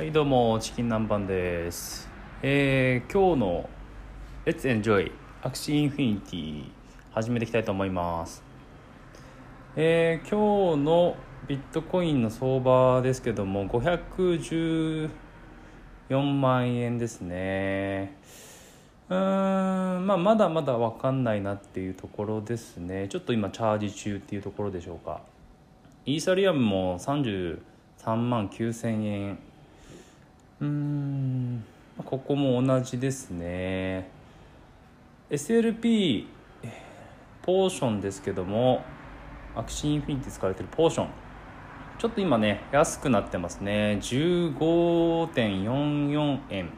はいどうもチキン南蛮です。えー、今日の Let's Enjoy Axie Infinity 始めていきたいと思います。えー、今日のビットコインの相場ですけども514万円ですね。うーんまあまだまだ分かんないなっていうところですね。ちょっと今チャージ中っていうところでしょうか。イーサリアムも33万9000円うん。ここも同じですね。SLP ポーションですけども Axie Infinity 使われてるポーション。ちょっと今ね安くなってますね。15.44円。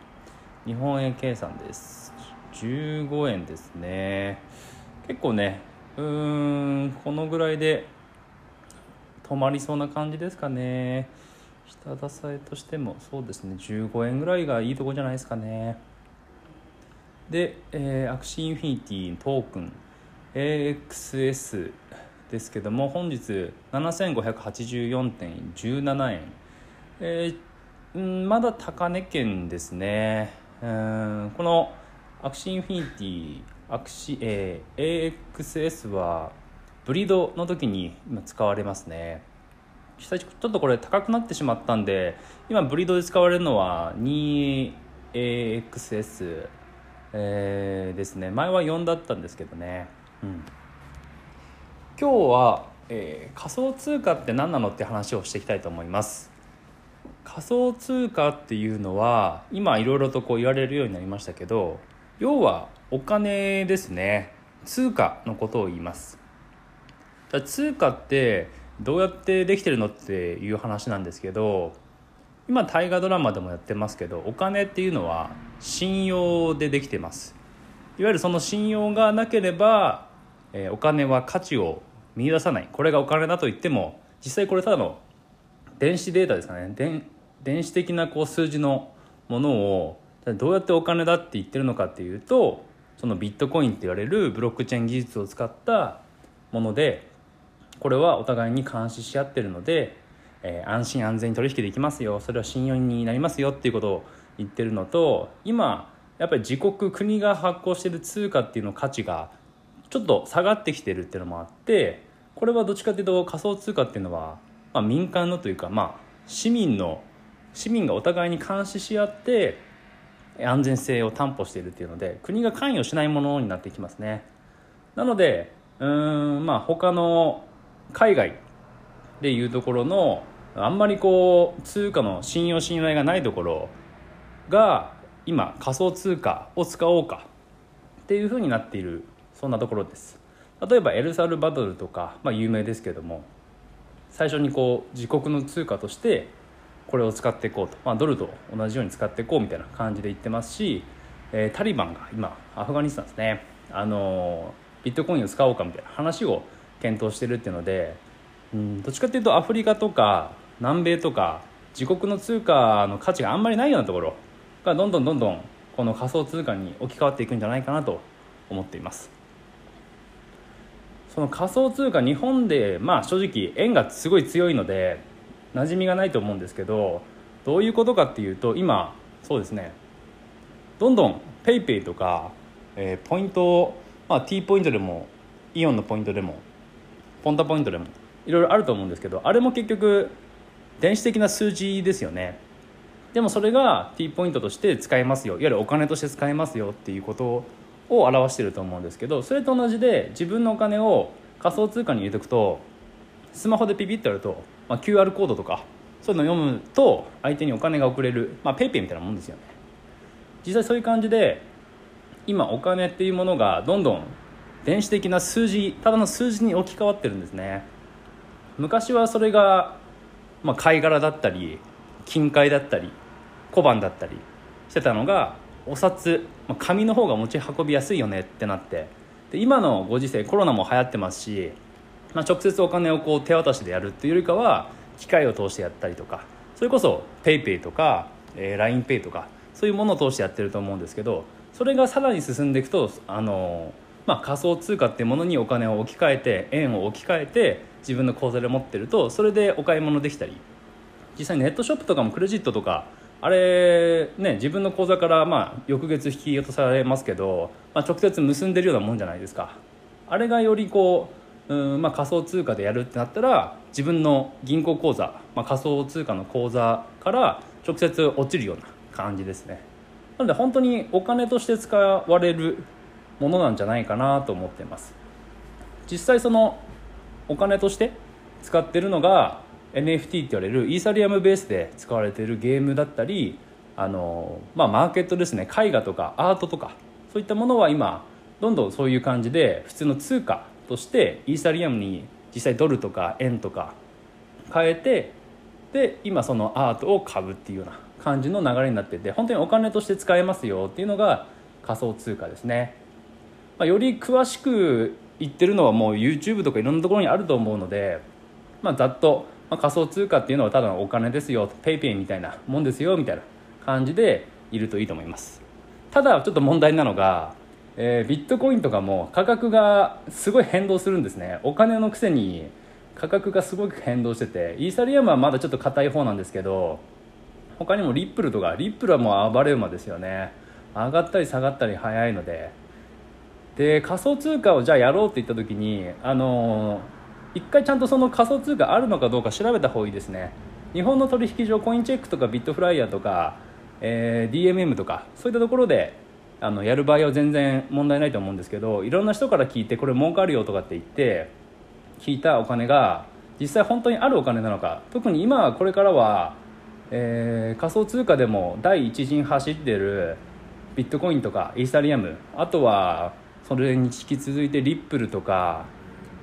日本円計算です。15円ですね。結構ねうーんこのぐらいで止まりそうな感じですかね。下支えとしてもそうですね。15円ぐらいがいいとこじゃないですかね。で、えー、アクシーインフィニティトークン。AXS ですけども本日7584.17円、えー、まだ高値圏ですね。うんこのアクシーインフィニティアクシ、えー、AXS はブリードの時に今使われますね。ちょっとこれ高くなってしまったんで今ブリードで使われるのは 2AXS、えー、ですね。前は4だったんですけどね、うん、今日は、えー、仮想通貨って何なのって話をしていきたいと思います。仮想通貨っていうのは今いろいろとこう言われるようになりましたけど要はお金ですね。通貨のことを言います。通貨ってどうやってできてるのっていう話なんですけど今大河ドラマでもやってますけどお金っていうのは信用でできてます。いわゆるその信用がなければ、えー、お金は価値を見出さない。これがお金だと言っても実際これただの電子データですかね。電電子的なこう数字のものをどうやってお金だって言ってるのかっていうとそのビットコインって言われるブロックチェーン技術を使ったものでこれはお互いに監視し合ってるので、えー、安心安全に取引できますよ。それは信用になりますよっていうことを言ってるのと今やっぱり自国国が発行してる通貨っていうの価値がちょっと下がってきてるっていうのもあってこれはどっちかっていうと仮想通貨っていうのは、まあ、民間のというか、まあ、市民の市民がお互いに監視し合って安全性を担保しているっていうので国が関与しないものになってきますね。なのでうんまあ他の海外でいうところのあんまりこう通貨の信用信頼がないところが今仮想通貨を使おうかっていうふうになっているそんなところです。例えばエルサルバドルとか、まあ、有名ですけども最初にこう自国の通貨としてこれを使っていこうと、まあ、ドルと同じように使っていこうみたいな感じで言ってますし、えー、タリバンが今アフガニスタンですね。あのビットコインを使おうかみたいな話を検討してるっていうので、うん、どっちかっていうとアフリカとか南米とか自国の通貨の価値があんまりないようなところがどんどんどんどんこの仮想通貨に置き換わっていくんじゃないかなと思っています。その仮想通貨日本でまあ正直円がすごい強いので馴染みがないと思うんですけどどういうことかっていうと今そうですね。どんどん PayPay とか、えー、ポイント、まあ、T ポイントでもイオンのポイントでもポンタポイントでもいろいろあると思うんですけどあれも結局電子的な数字ですよね。でもそれが T ポイントとして使えますよ。いわゆるお金として使えますよっていうことを表してると思うんですけどそれと同じで自分のお金を仮想通貨に入れておくとスマホでピピッとやると、まあ、QR コードとかそういうのを読むと相手にお金が送れる、まあ、ペイペイみたいなもんですよね。実際そういう感じで今お金っていうものがどんどん電子的な数字ただの数字に置き換わってるんですね。昔はそれが、まあ、貝殻だったり金塊だったり小判だったりしてたのがお札、まあ、紙の方が持ち運びやすいよねってなって。で今のご時世コロナも流行ってますし、まあ、直接お金をこう手渡しでやるっていうよりかは機械を通してやったりとかそれこそ PayPay とか、えー、LINEPay とかそういうものを通してやってると思うんですけどそれがさらに進んでいくとあのまあ、仮想通貨っていうものにお金を置き換えて円を置き換えて自分の口座で持ってるとそれでお買い物できたり実際ネットショップとかもクレジットとかあれね自分の口座からまあ翌月引き落とされますけど、まあ、直接結んでるようなもんじゃないですか。あれがよりこううん、まあ、仮想通貨でやるってなったら自分の銀行口座、まあ、仮想通貨の口座から直接落ちるような感じですね。なので本当にお金として使われるものなんじゃないかなと思ってます。実際そのお金として使ってるのが NFT って言われるイーサリアムベースで使われてるゲームだったりあの、まあ、マーケットですね。絵画とかアートとかそういったものは今どんどんそういう感じで普通の通貨としてイーサリアムに実際ドルとか円とか変えてで今そのアートを買うっていうような感じの流れになってて本当にお金として使えますよっていうのが仮想通貨ですね、まあ、より詳しく言ってるのはもう YouTube とかいろんなところにあると思うので、まあ、ざっとまあ、仮想通貨っていうのはただのお金ですよ PayPay みたいなもんですよみたいな感じでいるといいと思います。ただちょっと問題なのが、えー、ビットコインとかも価格がすごい変動するんですね。お金のくせに価格がすごく変動しててイーサリアムはまだちょっと硬い方なんですけど他にもリップルとかリップルはもう暴れ馬ですよね。上がったり下がったり早いのでで仮想通貨をじゃあやろうって言った時にあの一回ちゃんとその仮想通貨あるのかどうか調べた方がいいですね。日本の取引所コインチェックとかビットフライヤーとか、えー、DMM とかそういったところであのやる場合は全然問題ないと思うんですけどいろんな人から聞いてこれ儲かるよとかって言って聞いたお金が実際本当にあるお金なのか特に今はこれからは、えー、仮想通貨でも第一陣走ってるビットコインとかイーサリアムあとはそれに引き続いてリップルとか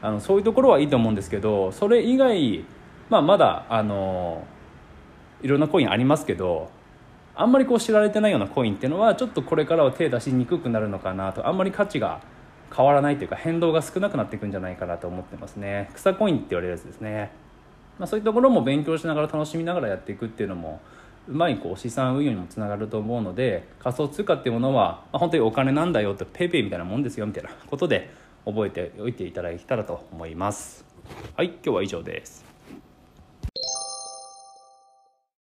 あのそういうところはいいと思うんですけどそれ以外、まあ、まだあのいろんなコインありますけどあんまりこう知られてないようなコインっていうのはちょっとこれからは手出しにくくなるのかなと。あんまり価値が変わらないというか変動が少なくなっていくんじゃないかなと思ってますね。草コインって言われるやつですね、まあ、そういうところも勉強しながら楽しみながらやっていくっていうのもうまいこう資産運用にもつながると思うので仮想通貨っていうものは、まあ、本当にお金なんだよって PayPay みたいなもんですよみたいなこと で覚えておいていただけたらと思います。はい今日は以上です。